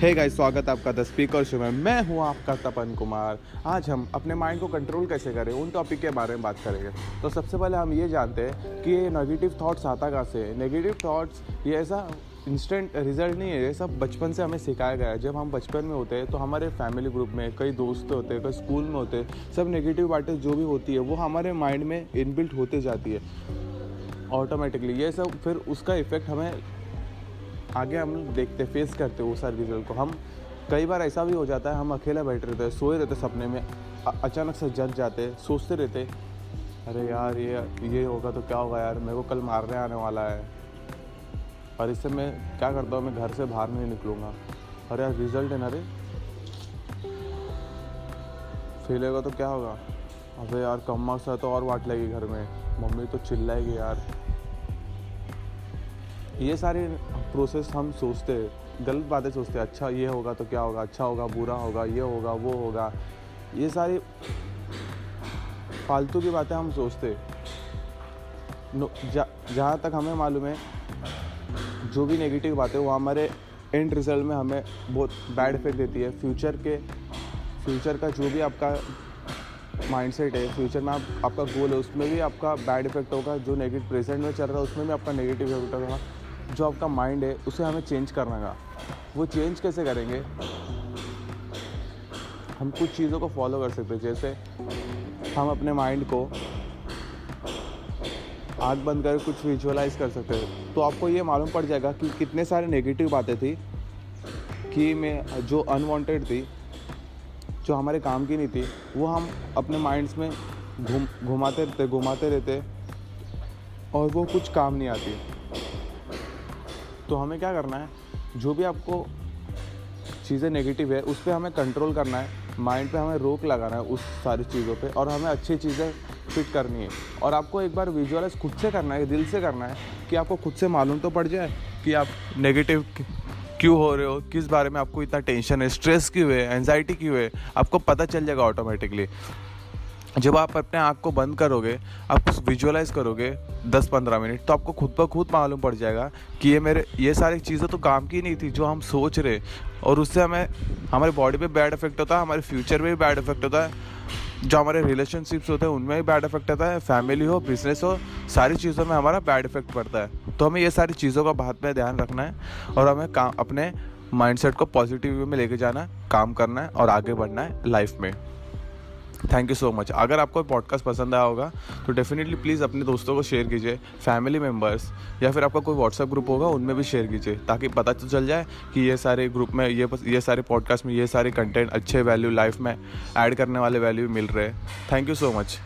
Hey guys स्वागत है आपका द स्पीकर शो में। मैं हूँ आपका तपन कुमार। आज हम अपने माइंड को कंट्रोल कैसे करें, उन टॉपिक के बारे में बात करेंगे। तो सबसे पहले हम ये जानते हैं कि ये नेगेटिव थॉट्स आता कहाँ से नेगेटिव थॉट्स ये ऐसा इंस्टेंट रिज़ल्ट नहीं है, ये सब बचपन से हमें सिखाया गया है। जब हम बचपन में होते हैं तो हमारे फैमिली ग्रुप में, कई दोस्त होते हैं, कई स्कूल में होते हैं, सब नेगेटिव बातें जो भी होती है, वो हमारे माइंड में इनबिल्ट होते जाती है। ऑटोमेटिकली ये सब, फिर उसका इफ़ेक्ट हमें आगे हम देखते फेस करते वो सारे रिज़ल्ट को। हम कई बार ऐसा भी हो जाता है, हम अकेला बैठे रहते हैं, सोए रहते सपने में अचानक से जग जाते, सोचते रहते, अरे यार, ये ये होगा तो क्या होगा यार, मेरे को कल मारने आने वाला है। और इससे मैं क्या करता हूँ, मैं घर से बाहर नहीं निकलूँगा। अरे यार रिज़ल्ट है ना रे। फेल होगा तो क्या होगा? अबे यार, कम मार्क्स है तो और वाट लगेगी घर में। मम्मी तो चिल्लाएगी यार। ये सारी प्रोसेस हम सोचते हैं गलत बातें सोचते हैं अच्छा ये होगा तो क्या होगा अच्छा होगा बुरा होगा ये होगा वो होगा ये सारी फालतू की बातें हम सोचते। जहाँ तक हमें मालूम है जो भी नेगेटिव बातें वो हमारे एंड रिज़ल्ट में हमें बहुत बैड इफ़ेक्ट देती है। फ्यूचर के फ्यूचर का जो भी आपका माइंडसेट है फ्यूचर में आप, आपका गोल है उसमें भी आपका बैड इफ़ेक्ट होगा। जो नेगेटिव प्रेजेंट में चल रहा है उसमें भी आपका नेगेटिव इफ़ेक्ट होगा। जो आपका माइंड है, उसे हमें चेंज करना का वो चेंज कैसे करेंगे? हम कुछ चीज़ों को फॉलो कर सकते हैं। जैसे हम अपने माइंड को आँख बंद कर कुछ विजुअलाइज कर सकते हैं। तो आपको ये मालूम पड़ जाएगा कि कितने सारे नेगेटिव बातें थी कि मैं, जो अनवांटेड थी, जो हमारे काम की नहीं थी, वो हम अपने माइंड्स में घूम, घुमाते रहते घुमाते रहते, और वो कुछ काम नहीं आती। तो हमें क्या करना है? जो भी आपको चीज़ें नेगेटिव है, उस पर हमें कंट्रोल करना है। माइंड पे हमें रोक लगाना है उस सारी चीज़ों पे और हमें अच्छी चीज़ें फिट करनी है। और आपको एक बार विजुअलाइज खुद से करना है, दिल से करना है कि आपको खुद से मालूम तो पड़ जाए कि आप नेगेटिव क्यों हो रहे हो, किस बारे में आपको इतना टेंशन है स्ट्रेस क्यों है एनजाइटी क्यों है, आपको पता चल जाएगा ऑटोमेटिकली जब आप अपने आँख को बंद करोगे, आप कुछ विजुअलाइज करोगे 10-15 मिनट तो आपको खुद ब खुद मालूम पड़ जाएगा कि ये मेरे, ये सारी चीज़ें तो काम की नहीं थी, जो हम सोच रहे। और उससे हमें, हमारे बॉडी पे बैड इफ़ेक्ट होता है, हमारे फ्यूचर में भी बैड इफ़ेक्ट होता है। जो हमारे रिलेशनशिप्स होते हैं, उनमें भी बैड इफ़ेक्ट आता है। फैमिली हो बिज़नेस हो, सारी चीज़ों में हमारा बैड इफ़ेक्ट पड़ता है। तो हमें ये सारी चीज़ों का बात में ध्यान रखना है और हमें काम अपने माइंडसेट को पॉजिटिव वे में लेके जाना है, काम करना है और आगे बढ़ना है लाइफ में। थैंक यू सो मच अगर आपको पॉडकास्ट पसंद आया होगा तो डेफिनेटली प्लीज़ अपने दोस्तों को शेयर कीजिए फैमिली मेंबर्स या फिर आपका कोई व्हाट्सअप ग्रुप होगा, उनमें भी शेयर कीजिए, ताकि पता तो चल जाए कि ये सारे ग्रुप में, ये ये सारे पॉडकास्ट में, ये सारे कंटेंट अच्छे वैल्यू लाइफ में ऐड करने वाले वैल्यू मिल रहे हैं। Thank you so much